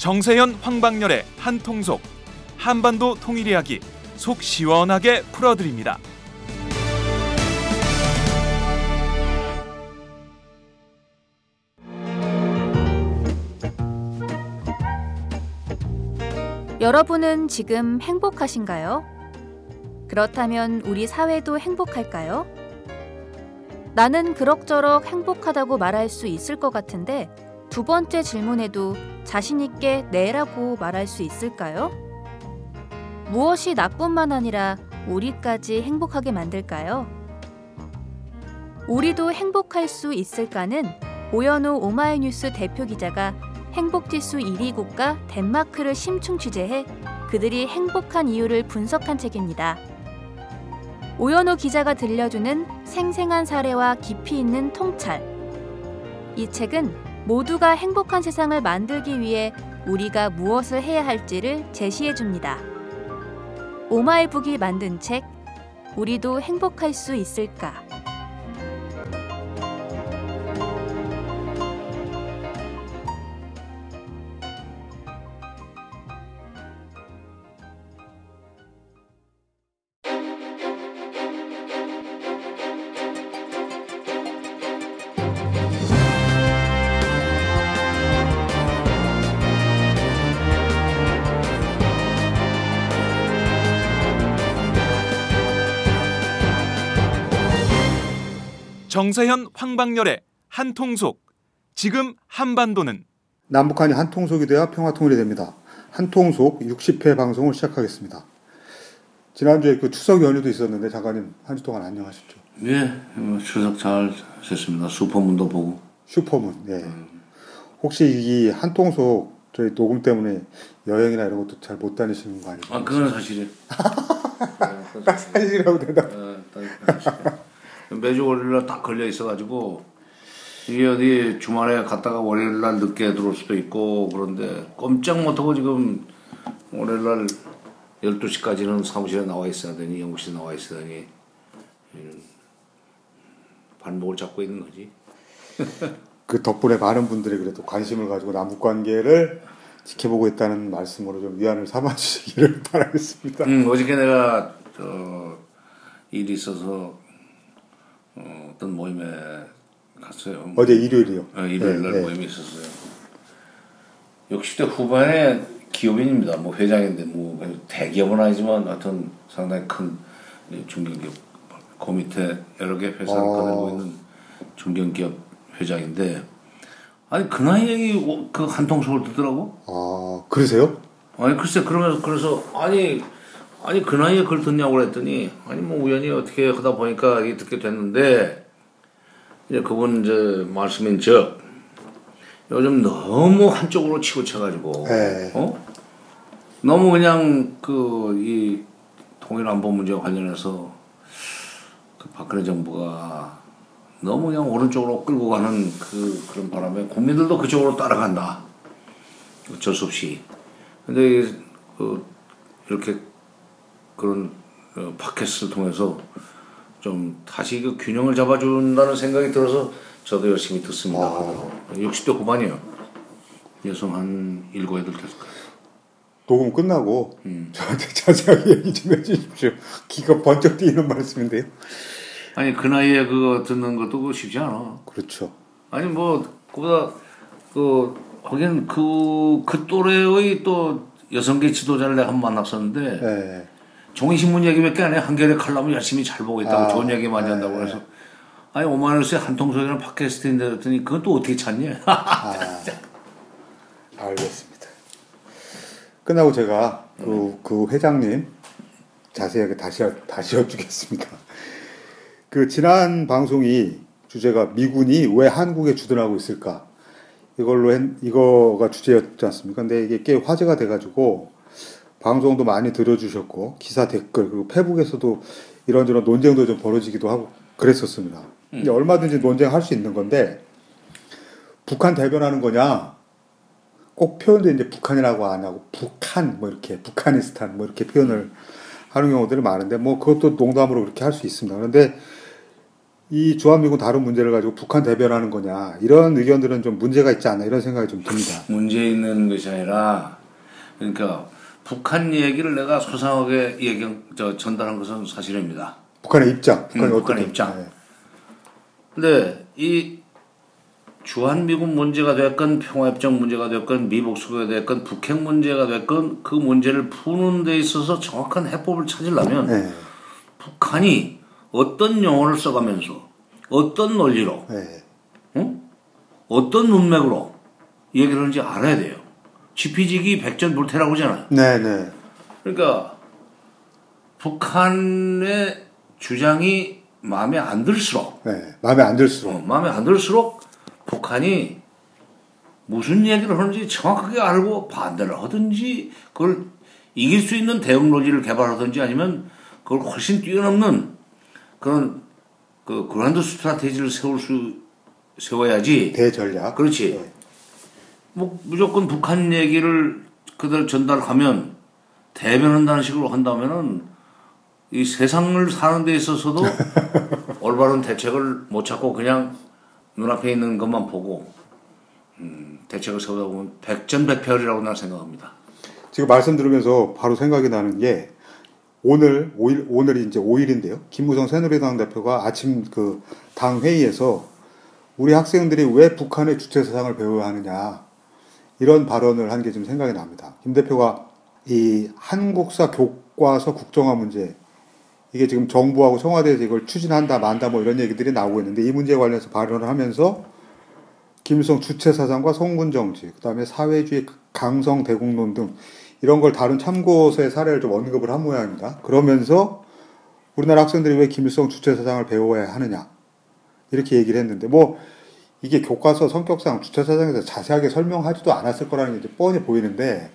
정세현 황방열의 한통속 한반도 통일 이야기 속 시원하게 풀어드립니다. 여러분은 지금 행복하신가요? 그렇다면 우리 사회도 행복할까요? 나는 그럭저럭 행복하다고 말할 수 있을 것 같은데 두 번째 질문에도 자신있게 네라고 말할 수 있을까요? 무엇이 나뿐만 아니라 우리까지 행복하게 만들까요? 우리도 행복할 수 있을까는 오연우 오마이뉴스 대표 기자가 행복지수 1위 국가 덴마크를 심층 취재해 그들이 행복한 이유를 분석한 책입니다. 오연호 기자가 들려주는 생생한 사례와 깊이 있는 통찰. 이 책은 모두가 행복한 세상을 만들기 위해 우리가 무엇을 해야 할지를 제시해 줍니다. 오마이북이 만든 책, 우리도 행복할 수 있을까? 정세현 황방열의 한통속 지금 한반도는 남북한이 한통속이 되어 평화 통일이 됩니다. 한통속 60회 방송을 시작하겠습니다. 지난주에 그 추석 연휴도 있었는데 장관님 한 주 동안 안녕하셨죠? 예, 뭐 추석 잘 됐습니다. 슈퍼문도 보고. 슈퍼문. 예. 혹시 이 한통속 저희 녹음 때문에 여행이나 이런 것도 잘 못 다니시는 거 아니죠? 아, 그건 사실이에요. 딱 사실이라고 대답. 어. 매주 월요일날 딱 걸려 있어가지고 이게 어디 주말에 갔다가 월요일날 늦게 들어올 수도 있고 그런데 꼼짝 못하고 지금 월요일날 12시까지는 사무실에 나와 있어야 되니 연구실에 나와 있어야 되니 음, 발목을 잡고 있는 거지. 그 덕분에 많은 분들이 그래도 관심을 가지고 남북 관계를 지켜보고 있다는 말씀으로 좀 위안을 삼아 주시기를 바라겠습니다. 음, 어저께 내가 저 일이 있어서 어, 어떤 모임에 갔어요. 어제 일요일이요. 어, 일요일 날 네, 네. 모임이 있었어요. 60대 후반의 기업인입니다. 뭐 회장인데 뭐 대기업은 아니지만 하여튼 상당히 큰 중견기업 그 밑에 여러 개 회사를 아. 거느리고 있는 중견기업 회장인데 아니 그 나이에 그 한 통속을 듣더라고. 아 그러세요? 아니 글쎄 그러면서 그래서 아니 아니 그 나이에 그걸 듣냐고 그랬더니 아니 뭐 우연히 어떻게 하다 보니까 이게 듣게 됐는데 이제 그분 이제 말씀인 즉 요즘 너무 한쪽으로 치우쳐가지고 네. 어? 너무 그냥 그 이 통일 안보 문제와 관련해서 그 박근혜 정부가 너무 그냥 오른쪽으로 끌고 가는 그 그런 바람에 국민들도 그쪽으로 따라간다. 어쩔 수 없이. 근데 이- 그 이렇게 그런 어, 팟캐스트를 통해서 좀 다시 그 균형을 잡아준다는 생각이 들어서 저도 열심히 듣습니다. 아. 60대 후반이에요. 여성 한 일곱 여덟 됐을 거예요. 녹음 끝나고 음. 저한테 자세하게 얘기 좀 해주십시오. 기가 번쩍 뛰는 말씀인데요. 아니 그 나이에 그거 듣는 것도 그거 쉽지 않아. 그렇죠. 아니 뭐 그보다 그 하긴 그, 그 또래의 또 여성계 지도자를 내가 한 번 만났었는데 네. 종이신문 얘기밖에 안 해. 한겨레 칼럼을 열심히 잘 보고 있다고 아, 좋은 얘기 많이 네, 한다고 네. 그래서 아니 오마이뉴스의 한통속이라는 팟캐스트인데 그랬더니 그건 또 어떻게 찾냐? 아, 알겠습니다. 끝나고 제가 그, 그 회장님 자세하게 다시 여- 다시 여쭙겠습니다. 그 지난 방송이 주제가 미군이 왜 한국에 주둔하고 있을까 이걸로 했, 이거가 주제였지 않습니까? 근데 이게 꽤 화제가 돼가지고 방송도 많이 들어주셨고 기사 댓글 그리고 페북에서도 이런저런 논쟁도 좀 벌어지기도 하고 그랬었습니다. 이제 얼마든지 논쟁할 수 있는 건데 북한 대변하는 거냐? 꼭 표현도 이제 북한이라고 안 하고 북한 뭐 이렇게 북한이스탄 뭐 이렇게 표현을 하는 경우들이 많은데 뭐 그것도 농담으로 그렇게 할 수 있습니다. 그런데 이 주한미군 다른 문제를 가지고 북한 대변하는 거냐 이런 의견들은 좀 문제가 있지 않나 이런 생각이 좀 듭니다. 문제 있는 것이 아니라 그러니까 북한 얘기를 내가 소상하게 얘기 저 전달한 것은 사실입니다. 북한의 입장, 북한의 음, 어떻게 북한의 입장. 네. 근데 이 주한미군 문제가 됐건 평화협정 문제가 됐건 미복 수교가 됐건 북핵 문제가 됐건 그 문제를 푸는 데 있어서 정확한 해법을 찾으려면 네. 북한이 어떤 용어를 써가면서 어떤 논리로 네. 응? 어떤 문맥으로 얘기를 하는지 알아야 돼요. 지피지기 백전 불태라고 하잖아요. 네, 네. 그러니까 북한의 주장이 마음에 안 들수록 네. 마음에 안 들수록. 어, 마음에 안 들수록 북한이 무슨 얘기를 하는지 정확하게 알고 반대를 하든지 그걸 이길 수 있는 대응 논리를 개발하든지 아니면 그걸 훨씬 뛰어넘는 그런 그 그란드 스트라테지를 세울 수 세워야지 대전략. 그렇지. 네. 뭐 무조건 북한 얘기를 그대로 전달하면 대변한다는 식으로 한다면은 이 세상을 사는 데 있어서도 올바른 대책을 못 찾고 그냥 눈앞에 있는 것만 보고 음, 대책을 세우다 보면 백전백패이라고 나는 생각합니다. 지금 말씀 들으면서 바로 생각이 나는 게 오늘 5일 오늘이 이제 5일인데요. 김무성 새누리당 대표가 아침 그 당 회의에서 우리 학생들이 왜 북한의 주체 사상을 배워야 하느냐 이런 발언을 한 게 좀 생각이 납니다. 김 대표가 이 한국사 교과서 국정화 문제 이게 지금 정부하고 청와대에서 이걸 추진한다 만다 뭐 이런 얘기들이 나오고 있는데 이 문제에 관련해서 발언을 하면서 김일성 주체 사상과 성군 정치, 그다음에 사회주의 강성 대국론 등 이런 걸 다룬 참고서의 사례를 좀 언급을 한 모양입니다. 그러면서 우리나라 학생들이 왜 김일성 주체 사상을 배워야 하느냐 이렇게 얘기를 했는데 뭐 이게 교과서 성격상 주체 사상에서 자세하게 설명하지도 않았을 거라는 게 뻔히 보이는데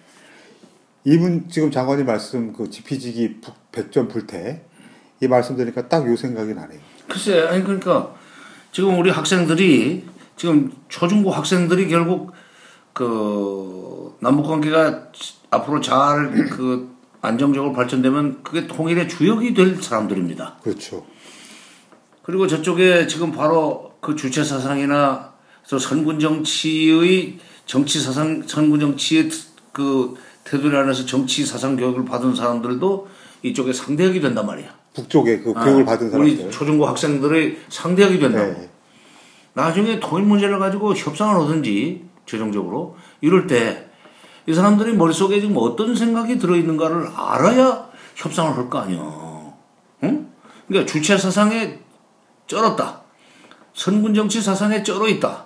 이분 지금 장관님 말씀 그 지피지기 북- 백전 불태 이 말씀 들으니까 딱 요 생각이 나네요. 글쎄, 아니 그러니까 지금 우리 학생들이 지금 초중고 학생들이 결국 그 남북 관계가 앞으로 잘 그 안정적으로 발전되면 그게 통일의 주역이 될 사람들입니다. 그렇죠. 그리고 저쪽에 지금 바로 그 주체 사상이나 저 선군 정치의 정치 사상 선군 정치의 그 테두리 안에서 정치 사상 교육을 받은 사람들도 이쪽에 상대하게 된단 말이야. 북쪽에 그 아, 교육을 받은 우리 사람들. 초중고 학생들의 상대하게 된다고. 네. 나중에 통일 문제를 가지고 협상을 하든지 최종적으로 이럴 때 이 사람들이 머릿속에 지금 어떤 생각이 들어있는가를 알아야 협상을 할 거 아니야. 응? 그러니까 주체 사상에 쩔었다. 선군 정치 사상에 쩔어 있다.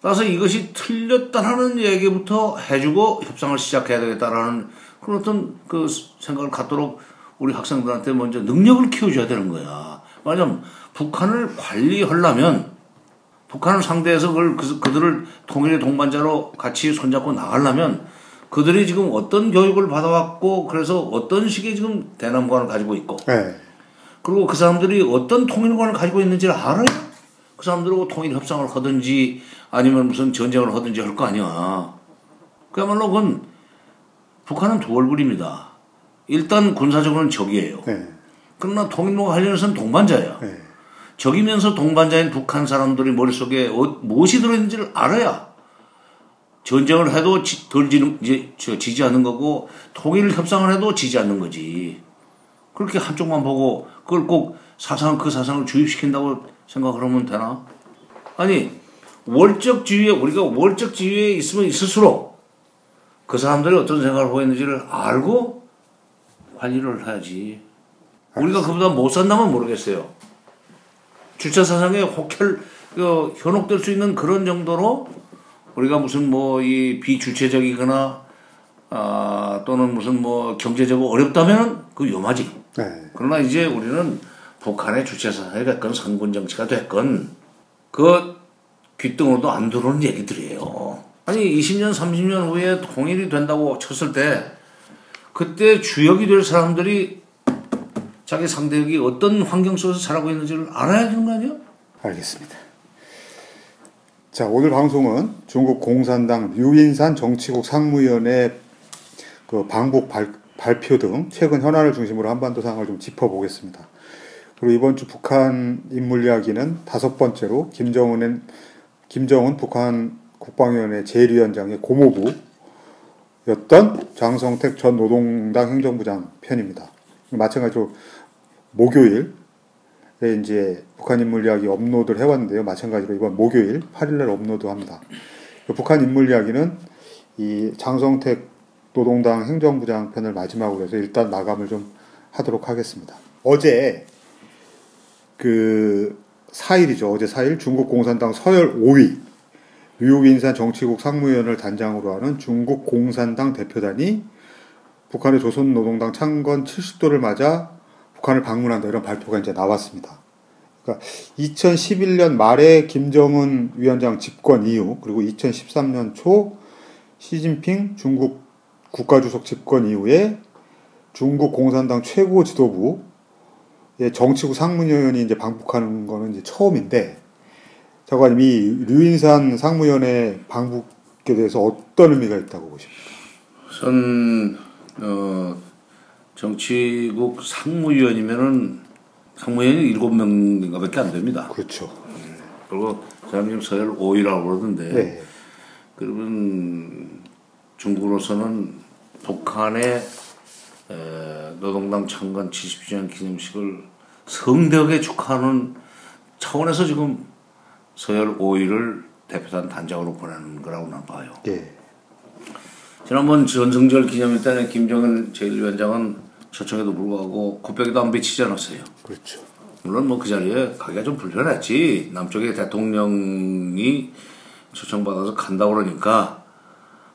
따라서 이것이 틀렸다라는 얘기부터 해주고 협상을 시작해야 되겠다라는 그런 어떤 그 생각을 갖도록 우리 학생들한테 먼저 능력을 키워줘야 되는 거야. 말하자면 북한을 관리하려면 북한을 상대해서 그걸 그, 그들을 통일의 동반자로 같이 손잡고 나가려면 그들이 지금 어떤 교육을 받아왔고 그래서 어떤 식의 지금 대남관을 가지고 있고 네. 그리고 그 사람들이 어떤 통일관을 가지고 있는지를 알아야 그 사람들하고 통일 협상을 하든지 아니면 무슨 전쟁을 하든지 할 거 아니야. 그야말로 그건 북한은 두 얼굴입니다. 일단 군사적으로는 적이에요. 네. 그러나 통일과 관련해서는 동반자예요. 네. 적이면서 동반자인 북한 사람들이 머릿속에 어- 무엇이 들어있는지를 알아야 전쟁을 해도 지, 덜 지는, 저, 지지 않는 거고, 통일 협상을 해도 지지 않는 거지. 그렇게 한쪽만 보고, 그걸 꼭 사상, 그 사상을 주입시킨다고 생각을 하면 되나? 아니, 월적 지위에, 우리가 월적 지위에 있으면 있을수록, 그 사람들이 어떤 생각을 하고 있는지를 알고 관리를 해야지. 우리가 그보다 못 산다면 모르겠어요. 주체 사상에 혹혈 그, 현혹될 수 있는 그런 정도로 우리가 무슨 뭐 이 비주체적이거나 아 또는 무슨 뭐 경제적으로 어렵다면 그 위험하지. 네. 그러나 이제 우리는 북한의 주체 사상이 됐건 선군 정치가 됐건 그 귓등으로도 안 들어오는 얘기들이에요. 아니 20년 30년 후에 통일이 된다고 쳤을 때 그때 주역이 될 사람들이 자기 상대역이 어떤 환경 속에서 살아고 있는지를 알아야 되는 거 아니야? 알겠습니다. 자, 오늘 방송은 중국 공산당 류인산 정치국 상무위원회 그 방북 발, 발표 등 최근 현안을 중심으로 한반도 상황을 좀 짚어보겠습니다. 그리고 이번 주 북한 인물 이야기는 다섯 번째로 김정은은 김정은 북한 국방위원회 제1위원장의 고모부였던 장성택 전 노동당 행정부장 편입니다. 마찬가지로 목요일에 이제 북한 인물 이야기 업로드를 해왔는데요. 마찬가지로 이번 목요일 8일날 업로드합니다. 북한 인물 이야기는 이 장성택 노동당 행정부장 편을 마지막으로 해서 일단 마감을 좀 하도록 하겠습니다. 어제 그 4일이죠. 어제 4일 중국 공산당 서열 5위 뉴욕 인산 정치국 상무위원을 단장으로 하는 중국 공산당 대표단이 북한의 조선노동당 창건 70도를 맞아 북한을 방문한다 이런 발표가 이제 나왔습니다. 그러니까 2011년 말에 김정은 위원장 집권 이후 그리고 2013년 초 시진핑 중국 국가주석 집권 이후에 중국 공산당 최고 지도부 정치국 상무위원이 이제 방북하는 거는 이제 처음인데 장관님 이 류인산 상무위원회 방북에 대해서 어떤 의미가 있다고 보십니까? 우선 어, 정치국 상무위원이면은 상무위원이 일곱 명인가밖에 안 됩니다. 그렇죠. 그리고 사장님 서열 5위라고 그러던데 네. 그러면 중국으로서는 북한의 에, 노동당 창건 70주년 기념식을 성대하게 축하하는 차원에서 지금 서열 5위를 대표단 단장으로 보내는 거라고 난 봐요. 예. 지난번 전승절 기념일 때는 김정은 제1위원장은 초청에도 불구하고 코빼기도 안 비치지 않았어요. 그렇죠. 물론 뭐 그 자리에 가기가 좀 불편했지. 남쪽에 대통령이 초청받아서 간다고 그러니까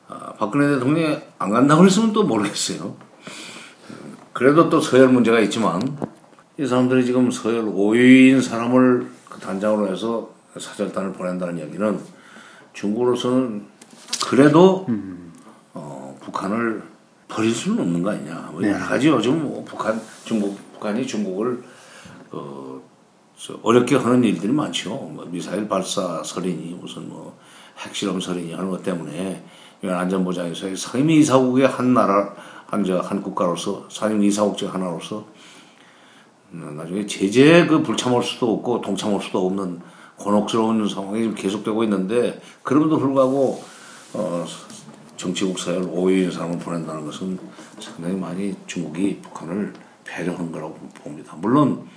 아, 박근혜 대통령이 안 간다고 그랬으면 또 모르겠어요. 그래도 또 서열 문제가 있지만 이 사람들이 지금 서열 5위인 사람을 그 단장으로 해서 사절단을 보낸다는 이야기는 중국으로서는 그래도 어, 북한을 버릴 수는 없는 거 아니냐. 뭐 여러 가지 요즘 뭐 북한 중국 북한이 중국을 어, 저 어렵게 하는 일들이 많죠. 뭐 미사일 발사 설이니 무슨 뭐 핵실험 설이니 하는 것 때문에 유엔 안전보장에서 상임 이사국의 한 나라 한저 한 국가로서 상임 이사국 중 하나로서 음, 나중에 제재 그 불참할 수도 없고 동참할 수도 없는 곤혹스러운 상황이 지금 계속되고 있는데 그럼에도 불구하고 어, 정치국 서열 5위인 사람을 보낸다는 것은 상당히 많이 중국이 북한을 배려한 거라고 봅니다. 물론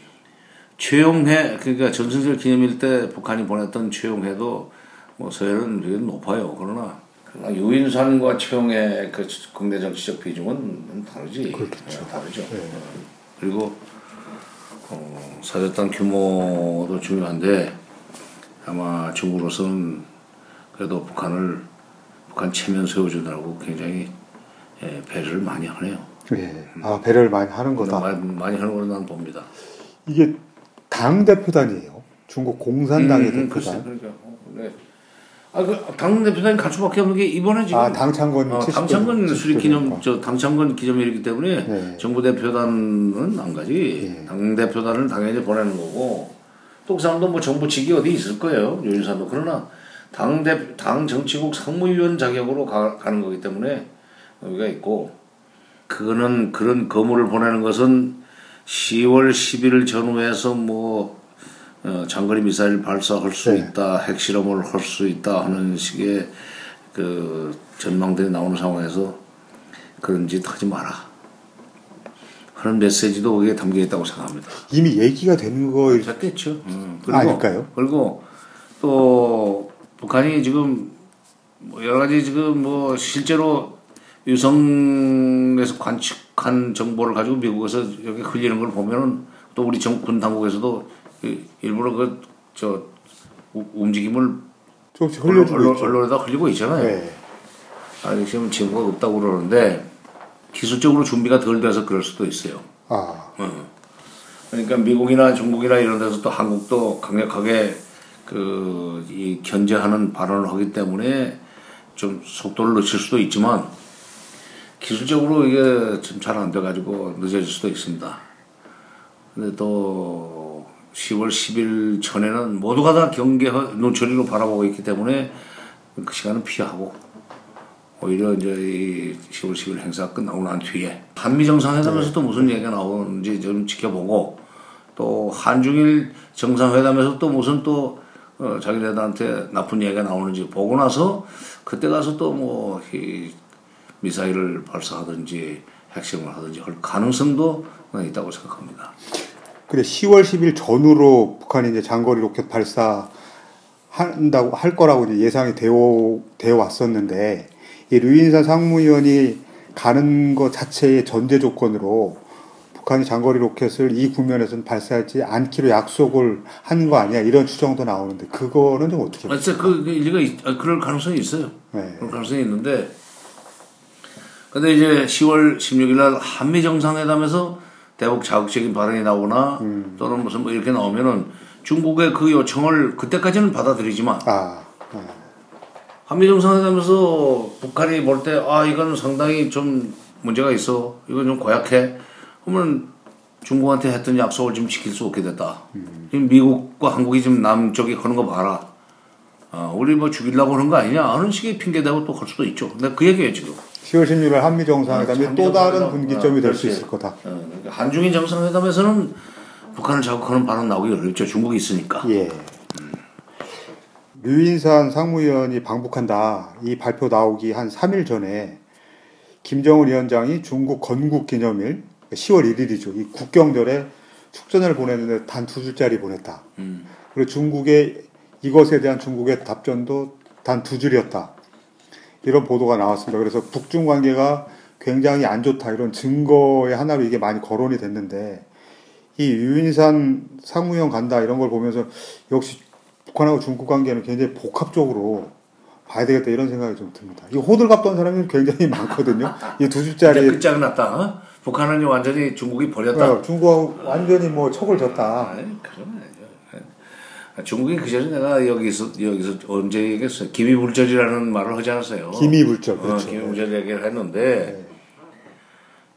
최용해 그러니까 전승절 기념일 때 북한이 보냈던 최용해도 뭐 서열은 높아요. 그러나 그러나 유인산과 최용해 그 국내 정치적 비중은 다르지. 그렇겠죠. 네, 다르죠. 그리고 어, 사절단 규모도 중요한데 아마 중국으로서는 그래도 북한을 북한 체면 세워주느라고 굉장히 예, 배려를 많이 하네요. 예. 아 배려를 많이 하는 거다. 많이, 많이 하는 걸로 난 봅니다. 이게 당 대표단이에요. 중국 공산당의 음, 음, 대표단. 그러니까. 어, 네. 아, 그, 당 대표단이 갈 수밖에 없는 게 이번에 지금. 아 당창건 어, 70도 당창건 수립 기념, 70도 저 당창건 기념일이기 때문에 네. 정부 대표단은 안 가지. 예. 당 대표단을 당연히 보내는 거고. 또 그 사람도 뭐 정부 직위 어디 있을 거예요. 유인산도. 그러나 당 대, 당 정치국 상무위원 자격으로 가, 가는 거기 때문에 여기가 있고. 그거는 그런 거물을 보내는 것은 10월 10일 전후에서 뭐 어, 장거리 미사일 발사할 수 네. 있다, 핵실험을 할 수 있다 하는 식의 그 전망들이 나오는 상황에서 그런 짓 하지 마라. 하는 메시지도 거기에 담겨 있다고 생각합니다. 이미 얘기가 되는 거일 됐겠죠. 음, 아닐까요? 그리고 또 북한이 지금 뭐 여러 가지 지금 뭐 실제로 유성에서 관측한 정보를 가지고 미국에서 여기 흘리는 걸 보면은 또 우리 정군 당국에서도 이- 일부러 그 저 움직임을 조금씩 언론, 흘려주고 언론, 있죠. 언론에다 흘리고 있잖아요. 네. 아니 지금 증거가 없다고 그러는데 기술적으로 준비가 덜 돼서 그럴 수도 있어요. 아 그러니까 미국이나 중국이나 이런 데서 또 한국도 강력하게 그 이 견제하는 발언을 하기 때문에 좀 속도를 늦출 수도 있지만 기술적으로 이게 좀 잘 안 돼가지고 늦어질 수도 있습니다. 근데 또 10월 10일 전에는 모두가 다 경계 눈초리로 바라보고 있기 때문에 그 시간은 피하고 오히려 이제 이 10월 10일 행사 끝나고 난 뒤에 한미 정상회담에서 또 무슨 얘기가 나오는지 좀 지켜보고 또 한중일 정상회담에서 또 무슨 또 어, 자기네들한테 나쁜 얘기가 나오는지 보고 나서 그때 가서 또 뭐 미사일을 발사하든지 핵심을 하든지 할 가능성도 있다고 생각합니다. 근데 10월 10일 전후로 북한이 이제 장거리 로켓 발사 한다고 할 거라고 이제 예상이 되어 되어 왔었는데 이 류인산 상무위원이 가는 것 자체의 전제 조건으로 북한이 장거리 로켓을 이 국면에서는 발사하지 않기로 약속을 한 거 아니야 이런 추정도 나오는데 그거는 좀 어떻게 아, 진짜 그, 그 일리가 있, 아, 그럴 가능성이 있어요. 네. 그럴 가능성이 있는데 근데 이제 10월 16일 날 한미 정상회담에서 대북 자극적인 발언이 나오거나 또는 무슨 뭐 이렇게 나오면은 중국의 그 요청을 그때까지는 받아들이지만 아, 아, 한미 정상회담에서 북한이 볼 때 아 이거는 상당히 좀 문제가 있어. 이건 좀 고약해. 그러면 중국한테 했던 약속을 지금 지킬 수 없게 됐다. 지금 미국과 한국이 지금 남쪽이 하는 거 봐라. 아 우리 뭐 죽이려고 그런 거 아니냐. 하는 식의 핑계 대고 또 할 수도 있죠. 근데 그 얘기예요 지금 10월 16일 한미 정상회담이 아, 또 다른. 분기점이 아, 될수 그렇지. 있을 거다. 어, 그러니까 한중일 정상회담에서는 북한을 자극하는 발언 나오기 어렵죠 중국이 있으니까 예. 류인산 상무위원이 방북한다. 이 발표 나오기 한 3일 전에 김정은 위원장이 중국 건국 기념일 10월 1일이죠. 이 국경절에 축전을 보냈는데 단 두 줄짜리 보냈다. 음. 그리고 중국의 이것에 대한 중국의 답전도 단 두 줄이었다. 이런 보도가 나왔습니다. 그래서 북중 관계가 굉장히 안 좋다. 이런 증거의 하나로 이게 많이 거론이 됐는데 이 유인산 상무형 간다 이런 걸 보면서 역시 북한하고 중국 관계는 굉장히 복합적으로 봐야 되겠다 이런 생각이 좀 듭니다. 이 호들갑 던 사람이 굉장히 많거든요. 이 두 줄짜리 끝장이 났다 어? 북한은 완전히 중국이 버렸다 어, 중국하고 완전히 뭐 척을 졌다. 아니, 그건 아니죠. 아, 중국이 그 전에 내가 여기서 여기서 언제 얘기했어요? 기미불절이라는 말을 하지 않았어요. 기미불절 어, 그렇죠. 기미불절 얘기를 했는데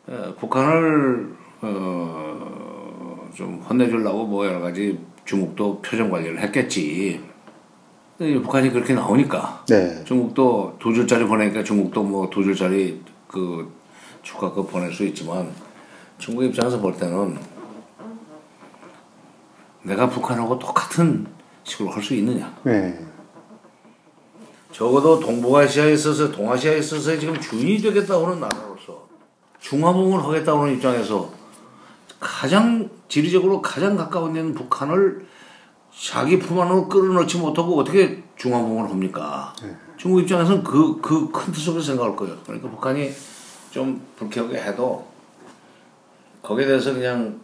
어, 북한을 어, 좀 혼내주려고 뭐 여러 가지 중국도 표정 관리를 했겠지. 북한이 그렇게 나오니까 네. 중국도 두 줄짜리 보내니까 중국도 뭐 두 줄짜리 그 축하급 보낼 수 있지만 중국 입장에서 볼 때는 내가 북한하고 똑같은 식으로 할 수 있느냐. 네. 적어도 동북아시아에 있어서 동아시아에 있어서 지금 주인이 되겠다고 하는 나라로서 중화봉을 하겠다고 하는 입장에서 가장 지리적으로 가장 가까운 데는 북한을 자기 품 안으로 끌어넣지 못하고 어떻게 중화봉을 합니까? 중국 입장에서는 그 그큰뜻 속에서 생각할 거예요. 그러니까 북한이 좀 불쾌하게 해도 거기에 대해서 그냥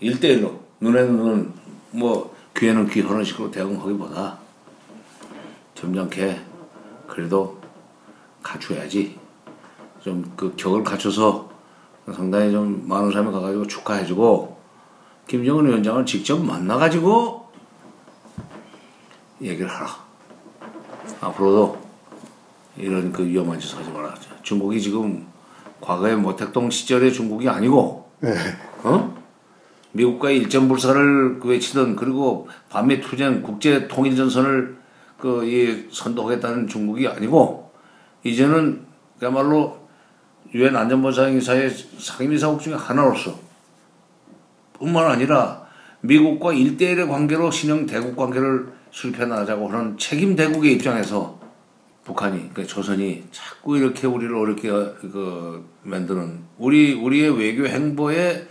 일대일로 눈에는 눈, 뭐 귀에는 귀 하는 식으로 대응하기보다 점잖게 그래도 갖춰야지 좀 그 격을 갖춰서 상당히 좀 많은 사람이 가가지고 축하해주고 김정은 위원장을 직접 만나가지고 얘기를 하라 앞으로도 이런 그 위험한 짓을 하지 마라 중국이 지금 과거의 모택동 시절의 중국이 아니고 네. 어? 미국과 일전 불사를 그 외치던 그리고 반미 투쟁 국제 통일 전선을 그 이 선도하겠다는 중국이 아니고 이제는 그야말로 유엔 안전보장이사의 상임이사국 중에 하나로서 뿐만 아니라 미국과 일대일의 관계로 신형 대국 관계를 수립해 나가자고 하는 책임 대국의 입장에서 북한이 그러니까 조선이 자꾸 이렇게 우리를 어렵게 그 만드는 우리 우리의 외교 행보에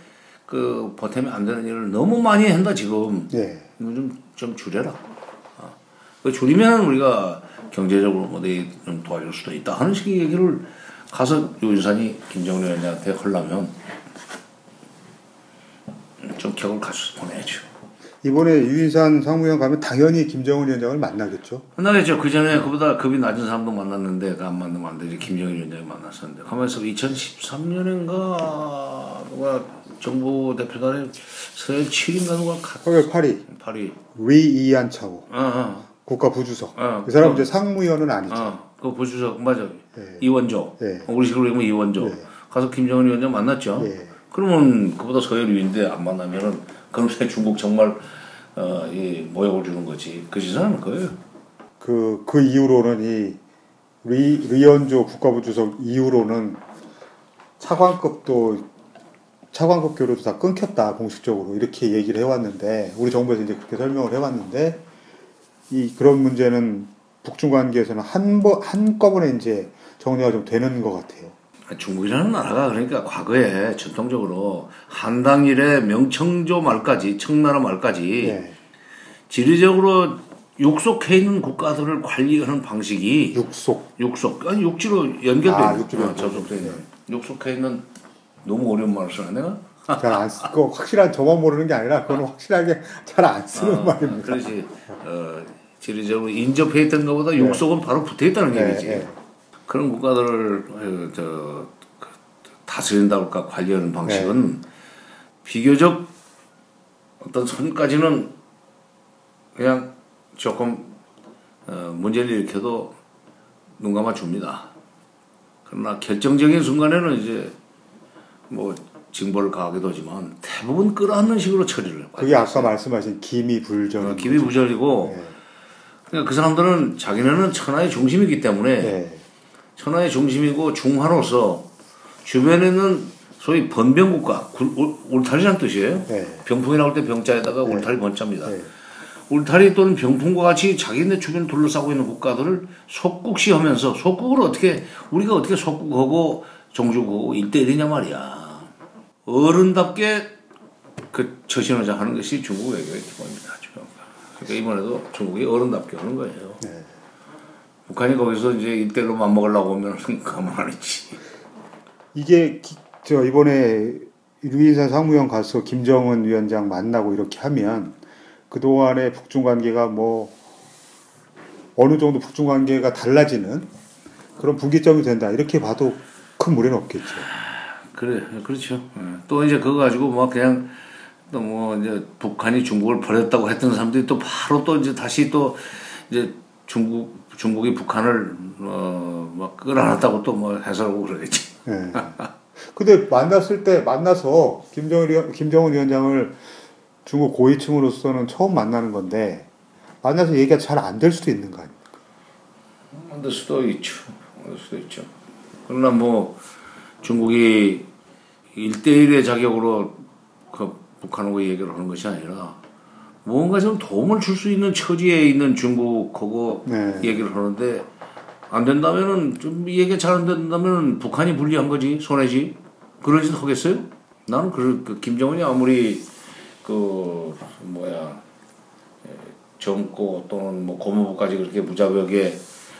그 보탬이 안 되는 일을 너무 많이 한다 지금 네. 이거 좀, 좀 줄여라. 어. 그 줄이면 우리가 경제적으로 어디 좀 도와줄 수도 있다 하는 식의 얘기를 가서 유인산이 김정은 위원장한테 하려면 좀 격을 갖춰서 보내야죠. 이번에 유인산 상무형 가면 당연히 김정은 위원장을 만나겠죠. 만나겠죠. 그 전에 그보다 급이 낮은 사람도 만났는데 그안 만나면 안 되지. 김정일 위원장이 만났었는데. 가만있어 2013년인가 누가 정부 대표단에 서해 7인가 누가 가, 서열 8위 파리. 위이안 차오 어, 어, 국가 부주석. 어. 이 사람 은 이제 상무위원은 아니죠. 어. 그 부주석 맞아. 예. 이원조. 예. 우리 식으로 얘기하면 이원조. 예. 가서 김정은 위원장 만났죠. 예. 그러면 그보다 서열 위인데 안 만나면은 그럼 새 중국 정말 어, 이 모욕을 주는 거지. 그 짓은 거예요. 그, 그 이후로는 이 리, 리언조 국가부주석 이후로는 차관급도 차관급 교류도 다 끊겼다 공식적으로 이렇게 얘기를 해왔는데 우리 정부에서 이제 그렇게 설명을 해왔는데 이 그런 문제는 북중 관계에서는 한번 한꺼번에 이제 정리가 좀 되는 것 같아요. 중국이라는 나라가 그러니까 과거에 전통적으로 한당 이래 명청조 말까지 청나라 말까지 예. 지리적으로 육속해 있는 국가들을 관리하는 방식이 육속. 육속 아니 육지로 연결돼 아, 육지로 어, 연결돼 접속돼 있는 네. 육속해 있는 너무 어려운 말을 쓰나 내가 잘안 쓰. 그 확실한 저만 모르는 게 아니라 그건 확실하게 잘 안 쓰는 어, 말입니다. 그렇지 어, 지리적으로 인접해 있던 것보다 네. 육속은 바로 붙어 있다는 예, 얘기지 예. 그런 국가들을 어, 저 그, 다스린다 할까 관리하는 방식은 네. 비교적 어떤 선까지는 그냥 조금 어, 문제를 일으켜도 눈 감아 줍니다. 그러나 결정적인 순간에는 이제 뭐 징벌을 가하기도 하지만 대부분 끌어안는 식으로 처리를 해요. 그게 아까 말씀하신 기미불전. 어, 기비부절이고 예. 그러니까 그 사람들은 자기네는 천하의 중심이기 때문에 예. 천하의 중심이고 중화로서 주변에 는 소위 번병국가 울- 울타리란 뜻이에요. 예. 병풍이 나올 때 병자에다가 울타리 번자입니다. 예. 울타리 또는 병풍과 같이 자기네 주변 둘러싸고 있는 국가들을 속국시하면서 속국을 어떻게 우리가 어떻게 속국하고 종주국하고 일대일이냐 말이야. 어른답게 그 처신하자 하는 것이 중국 외교의 기본입니다. 그러니까 이번에도 중국이 어른답게 하는 거예요. 네. 북한이 거기서 이제 일대로 맞먹으려고 하면 가만 안 있지. 이게 기- 저 이번에 유인산 상무형 가서 김정은 위원장 만나고 이렇게 하면 그 동안의 북중 관계가 뭐 어느 정도 북중 관계가 달라지는 그런 분기점이 된다 이렇게 봐도 큰 무리는 없겠죠. 그래, 그렇죠. 예. 또 이제 그거 가지고 막 그냥 또 뭐 이제 북한이 중국을 버렸다고 했던 사람들이 또 바로 또 이제 다시 또 이제 중국 중국이 북한을 어막 끌어안았다고 또 뭐 해설하고 그러겠지. 예. 근데 만났을 때 만나서 위원, 김정은 위원장을 중국 고위층으로서는 처음 만나는 건데 만나서 얘기가 잘 안 될 수도 있는 거 아니에요? 만들 수도 있죠. 만들 수도 있죠. 그러나 뭐 중국이 일대일의 자격으로 그 북한하고 얘기를 하는 것이 아니라 뭔가 좀 도움을 줄 수 있는 처지에 있는 중국하고 네. 얘기를 하는데 안 된다면은 좀 얘기가 잘안 된다면은 북한이 불리한 거지 손해지 그런 짓 하겠어요? 나는 그, 그 김정은이 아무리 그 뭐야 에, 젊고 또는 뭐 고모부까지 그렇게 무자벽에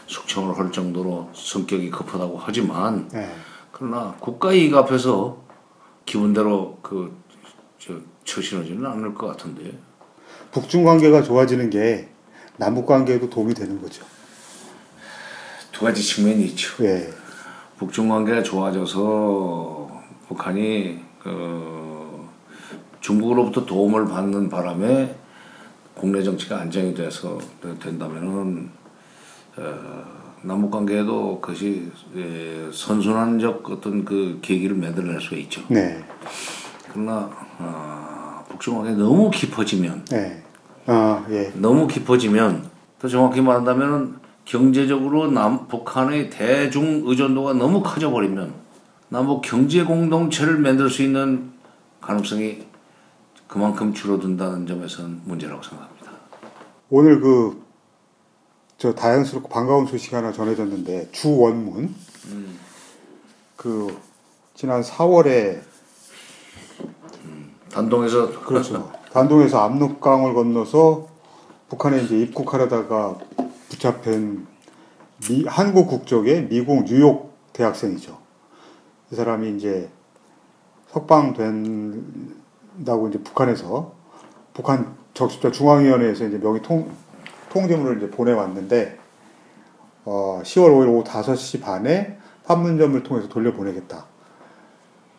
숙청을 할 정도로 성격이 급하다고 하지만 예. 그러나 국가 이익 앞에서 기분대로 그 저 처신하지는 않을 것 같은데 북중 관계가 좋아지는 게 남북 관계에도 도움이 되는 거죠. 두 가지 측면이 있죠. 예. 북중 관계가 좋아져서 북한이 그 중국으로부터 도움을 받는 바람에 국내 정치가 안정이 돼서 된다면은 어, 남북 관계에도 그것이 예, 선순환적 어떤 그 계기를 만들어낼 수가 있죠. 네. 그러나 어, 북중 관계 너무 깊어지면 네. 아, 예. 너무 깊어지면 더 정확히 말한다면 경제적으로 남 북한의 대중 의존도가 너무 커져 버리면 남북 경제 공동체를 만들 수 있는 가능성이 그만큼 줄어든다는 점에서는 문제라고 생각합니다. 오늘 그, 저 다양스럽고 반가운 소식 하나 전해졌는데, 주원문. 그, 지난 4월에, 단동에서 그렇죠. 단동에서 압록강을 건너서 북한에 이제 입국하려다가 붙잡힌 미, 한국 국적의 미국 뉴욕 대학생이죠. 이 사람이 이제 석방된다고 이제 북한에서 북한 적십자 중앙위원회에서 이제 명의 통 통지문을 이제 보내왔는데 어, 10월 5일 오후 5시 반에 판문점을 통해서 돌려보내겠다.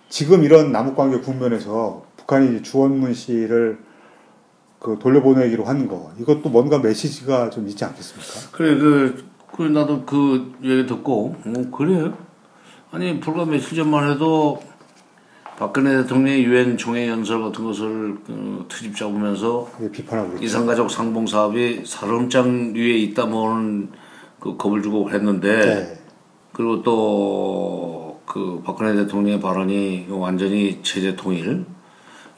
지금 이런 남북관계 국면에서 북한이 주원문 씨를 그 돌려보내기로 한 거, 이것도 뭔가 메시지가 좀 있지 않겠습니까? 그래 그, 그 나도 그 얘기 듣고 어, 그래 아니 불과 며칠 전만 해도 박근혜 대통령의 유엔 총회 연설 같은 것을 그, 트집 잡으면서 비판하고. 이산가족 상봉 사업이 사름장 위에 있다 뭐는 그 겁을 주고 했는데 네. 그리고 또 그 박근혜 대통령의 발언이 완전히 체제 통일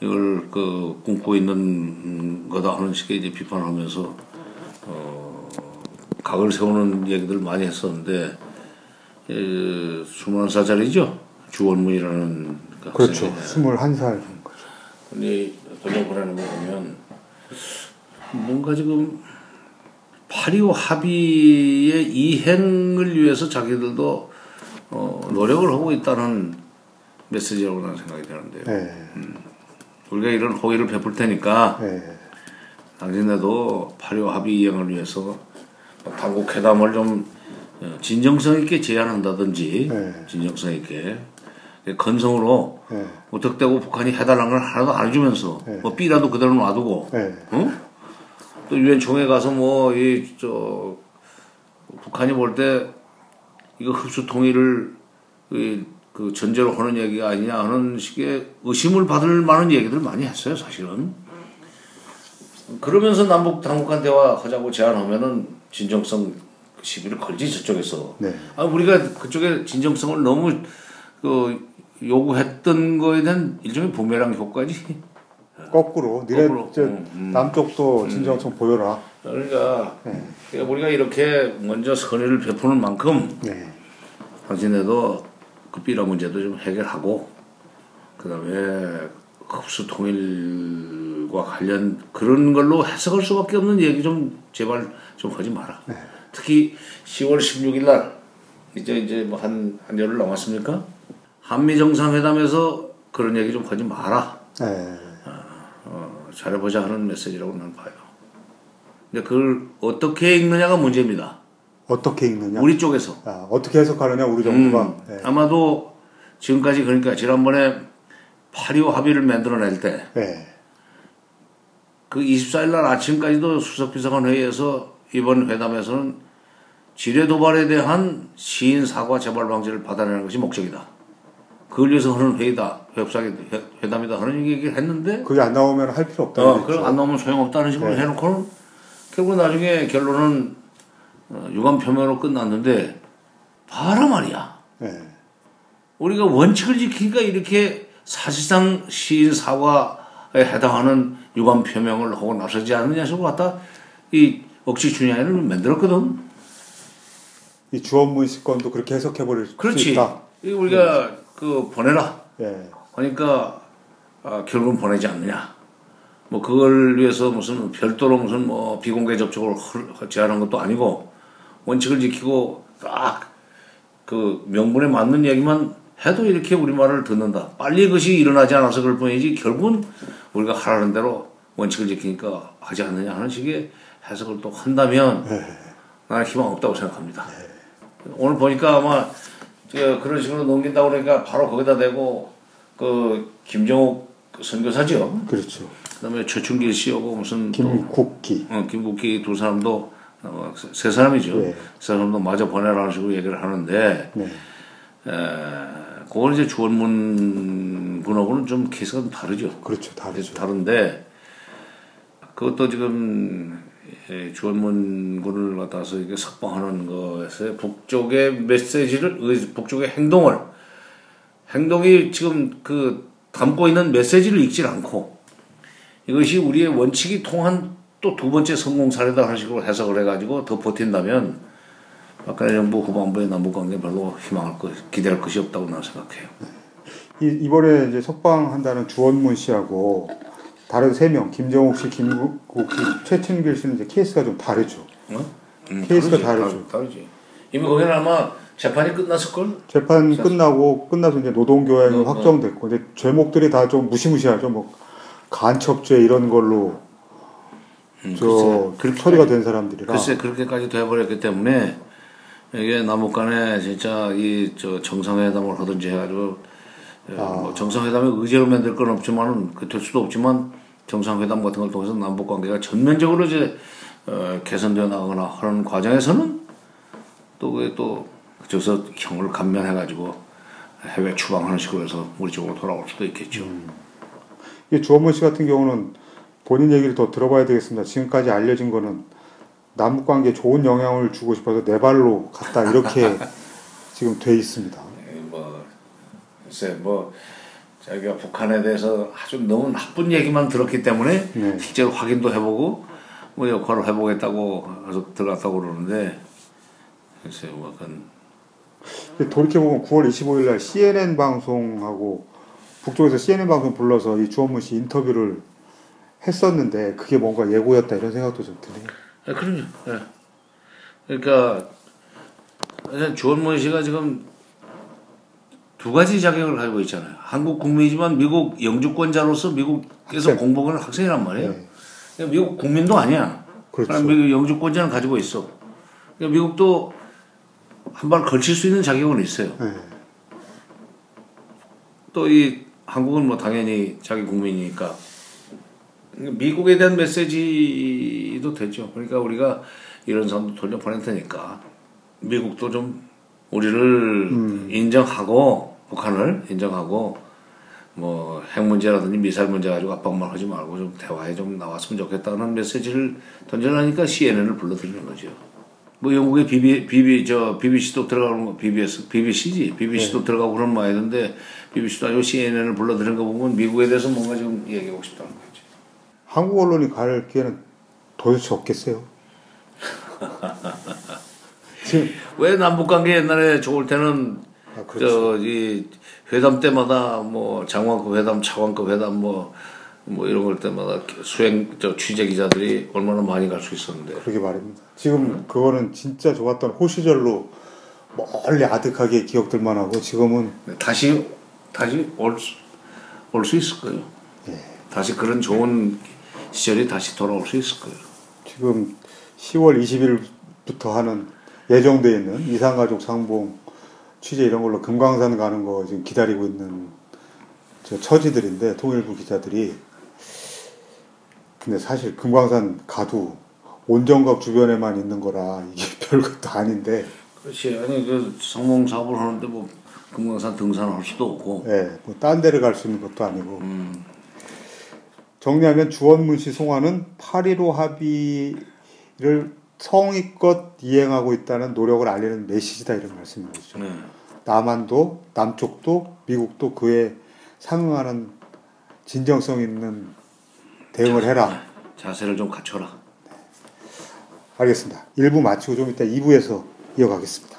이걸 그 꿈꾸고 있는 거다 하는 식의 이제 비판하면서 어 각을 세우는 얘기들 많이 했었는데 에, 21살짜리죠 주원문이라는 그 그렇죠. 학생이 21살. 근데 돌려보내는 거 보면 뭔가 지금 8.25 합의의 이행을 위해서 자기들도 어, 노력을 하고 있다는 메시지라고 나는 생각이 드는데요. 네. 우리가 이런 호의를 베풀 테니까 네. 당신네도 8.25 합의 이행을 위해서 뭐 당국 회담을 좀 어, 진정성 있게 제안한다든지 네. 진정성 있게 건성으로 네. 무턱대고 북한이 해달라는 걸 하나도 안 해주면서 네. 뭐 B라도 그대로 놔두고 네. 응? 또 유엔 총회 가서 뭐 이 저 북한이 볼 때 이거 흡수 통일을 이, 그 전제로 하는 얘기가 아니냐 하는 식의 의심을 받을 만한 얘기들 많이 했어요 사실은 그러면서 남북 당국간 대화하자고 제안하면은 진정성 시비를 걸지 저쪽에서 네. 아 우리가 그쪽에 진정성을 너무 그 요구했던 거에 대한 일종의 부메랑 효과지 거꾸로 니네 거꾸로. 저 음, 음. 남쪽도 진정성 보여라. 그러니까 네. 그러니까 우리가 이렇게 먼저 선의를 베푸는 만큼 네. 당신네도 그 비라 문제도 좀 해결하고 그다음에 흡수 통일과 관련 그런 걸로 해석할 수밖에 없는 얘기 좀 제발 좀 하지 마라. 특히 10월 16일 날 이제 이제 뭐 한 한 열흘 남았습니까? 한미 정상회담에서 그런 얘기 좀 하지 마라. 네. 어, 잘해보자 하는 메시지라고 나는 봐요. 근데 그걸 어떻게 읽느냐가 문제입니다. 어떻게 읽느냐? 우리 쪽에서. 아, 어떻게 해석하느냐 우리 정부가. 음, 네. 아마도 지금까지 그러니까 지난번에 8.25 합의를 만들어낼 때그 네. 24일 날 아침까지도 수석비서관 회의에서 이번 회담에서는 지뢰 도발에 대한 시인 사과 재발 방지를 받아내는 것이 목적이다. 그걸 위해서 하는 회의다, 회담이, 회담이다 하는 얘기를 했는데 그게 안 나오면 할 필요 없다는 어, 거죠. 그럼 안 나오면 소용없다는 식으로 네. 해놓고는 결국 나중에 결론은 어, 유감 표명으로 끝났는데 봐라 말이야. 네. 우리가 원칙을 지키니까 이렇게 사실상 시인 사과에 해당하는 유감 표명을 하고 나서지 않느냐 식으로 갖다 이 억지 준야를 만들었거든. 이 주원문 씨건도 그렇게 해석해 버릴 수 그렇지. 있다. 이 우리가 그 보내라. 예. 하니까 아, 결국은 보내지 않느냐. 뭐 그걸 위해서 무슨 별도로 무슨 뭐 비공개 접촉을 헐- 제한한 것도 아니고 원칙을 지키고 딱 그 명분에 맞는 얘기만 해도 이렇게 우리 말을 듣는다. 빨리 그것이 일어나지 않아서 그럴 뿐이지 결국은 우리가 하라는 대로 원칙을 지키니까 하지 않느냐 하는 식의 해석을 또 한다면 나는 희망 없다고 생각합니다. 오늘 보니까 아마 저 그런 식으로 넘긴다고 그러니까 바로 거기다 대고 그 김정욱 선교사죠. 그렇죠. 그다음에 최춘길 씨하고 무슨 또 김국기. 어, 김국기 두 사람도 어, 세- 세 사람이죠. 네. 세 사람도 마저 보내라는 식으로 얘기를 하는데 네. 에, 그거는 이제 주원문 군하고는 좀 케이스가 좀 다르죠. 그렇죠. 다르죠. 다른데 그것도 지금 예, 주원문 군을 갖다서 이게 석방하는 것에 북쪽의 메시지를 의- 북쪽의 행동을 행동이 지금 그 담고 있는 메시지를 읽질 않고 이것이 우리의 원칙이 통한 또 두 번째 성공 사례다 하는 식으로 해석을 해가지고 더 버틴다면 박근혜 정부 후반부의 남북 관계 별로 희망할 것 기대할 것이 없다고 나는 생각해요. 이, 이번에 이제 석방한다는 주원문 씨하고 다른 세 명, 김정욱 씨, 김국기, 최춘길 씨는 이제 케이스가 좀 다르죠. 어? 음, 케이스가 다르지, 다르죠. 다르- 다르지. 이미 거기는 아마 재판이 끝났을 걸. 재판 끝나고 끝나서 이제 노동 교양이 어, 어. 확정됐고 이제 죄목들이 다 좀 무시무시하죠. 뭐 간첩죄 이런 걸로 음, 저 그렇게 처리가 된 사람들이라. 글쎄 그렇게까지 돼버렸기 때문에 이게 남북 간에 진짜 이 저 정상회담을 하든지 해가지고 어, 뭐 정상회담에 의제로 만들 건 없지만은 그 될 수도 없지만 정상회담 같은 걸 통해서 남북 관계가 전면적으로 이제 어, 개선되어 나가거나 하는 과정에서는 또 그게 또 저기서 형을 감면해 가지고 해외 추방하는 식으로 해서 우리 쪽으로 돌아올 수도 있겠죠. 이 주원문 씨 같은 경우는 본인 얘기를 더 들어봐야 되겠습니다. 지금까지 알려진 거는 남북 관계에 좋은 영향을 주고 싶어서 네 발로 갔다 이렇게 지금 돼 있습니다. 예, 뭐 글쎄 뭐 자기가 북한에 대해서 아주 너무 나쁜 얘기만 들었기 때문에 네. 실제로 확인도 해보고 뭐 역할을 해보겠다고 해서 들어갔다고 그러는데 글쎄 뭐 그건 돌이켜보면 9월 25일 날 CNN 방송하고 북쪽에서 CNN 방송 불러서 이 주원문 씨 인터뷰를 했었는데 그게 뭔가 예고였다 이런 생각도 좀 드네요. 아, 그럼요. 예. 그러니까 주원문 씨가 지금 두 가지 자격을 가지고 있잖아요. 한국 국민이지만 미국 영주권자로서 미국에서 학생. 공부하는 학생이란 말이에요. 네. 그러니까 미국 국민도 아니야. 그렇죠. 미국 영주권자는 가지고 있어. 그러니까 미국도 한 발 걸칠 수 있는 자격은 있어요. 네. 또이 한국은 뭐 당연히 자기 국민이니까 미국에 대한 메시지도 되죠. 그러니까 우리가 이런 사람도 돌려 보낼 테니까 미국도 좀 우리를 인정하고 북한을 인정하고 뭐 핵 문제라든지 미사일 문제 가지고 압박만 하지 말고 좀 대화에 좀 나왔으면 좋겠다는 메시지를 던져라니까 CNN을 불러들이는 거죠. 뭐 영국의 BB, BB, 저, BBC도 들어가는 거, BBS, BBC지. BBC도 들어가고 그런 모양이던데, BBC도 아니고 CNN을 불러들인 거 보면 미국에 대해서 뭔가 좀 얘기하고 싶다는 거지. 한국 언론이 갈 기회는 도대체 없겠어요. 지금 왜 남북 관계 옛날에 좋을 때는, 아, 그렇죠. 저, 이, 회담 때마다 뭐, 장관급 회담, 차관급 회담 뭐, 뭐 이런 걸 때마다 수행, 저, 취재 기자들이 얼마나 많이 갈 수 있었는데. 그러게 말입니다. 지금 그거는 진짜 좋았던 호시절로 멀리 아득하게 기억들만 하고 지금은 다시, 다시 올 수, 올수 있을 거예요. 다시 그런 좋은 시절이 다시 돌아올 수 있을 거예요. 지금 10월 20일부터 하는 예정돼 있는 이산가족 상봉 취재 이런 걸로 금강산 가는 거 지금 기다리고 있는 저 처지들인데 통일부 기자들이 근데 사실 금강산 가도 온정갑 주변에만 있는 거라 이게 별것도 아닌데 그렇지. 아니 그 성공 사업을 하는데 뭐 금강산 등산을 할 수도 없고. 예, 뭐딴 데를 갈 수 있는 것도 아니고 음, 정리하면 주원문 씨 송화는 8.15 합의를 성의껏 이행하고 있다는 노력을 알리는 메시지다 이런 말씀인 거죠. 네. 남한도 남쪽도 미국도 그에 상응하는 진정성 있는 대응을 해라. 자세를 좀 갖춰라. 알겠습니다. 1부 마치고 좀 이따 2부에서 이어가겠습니다.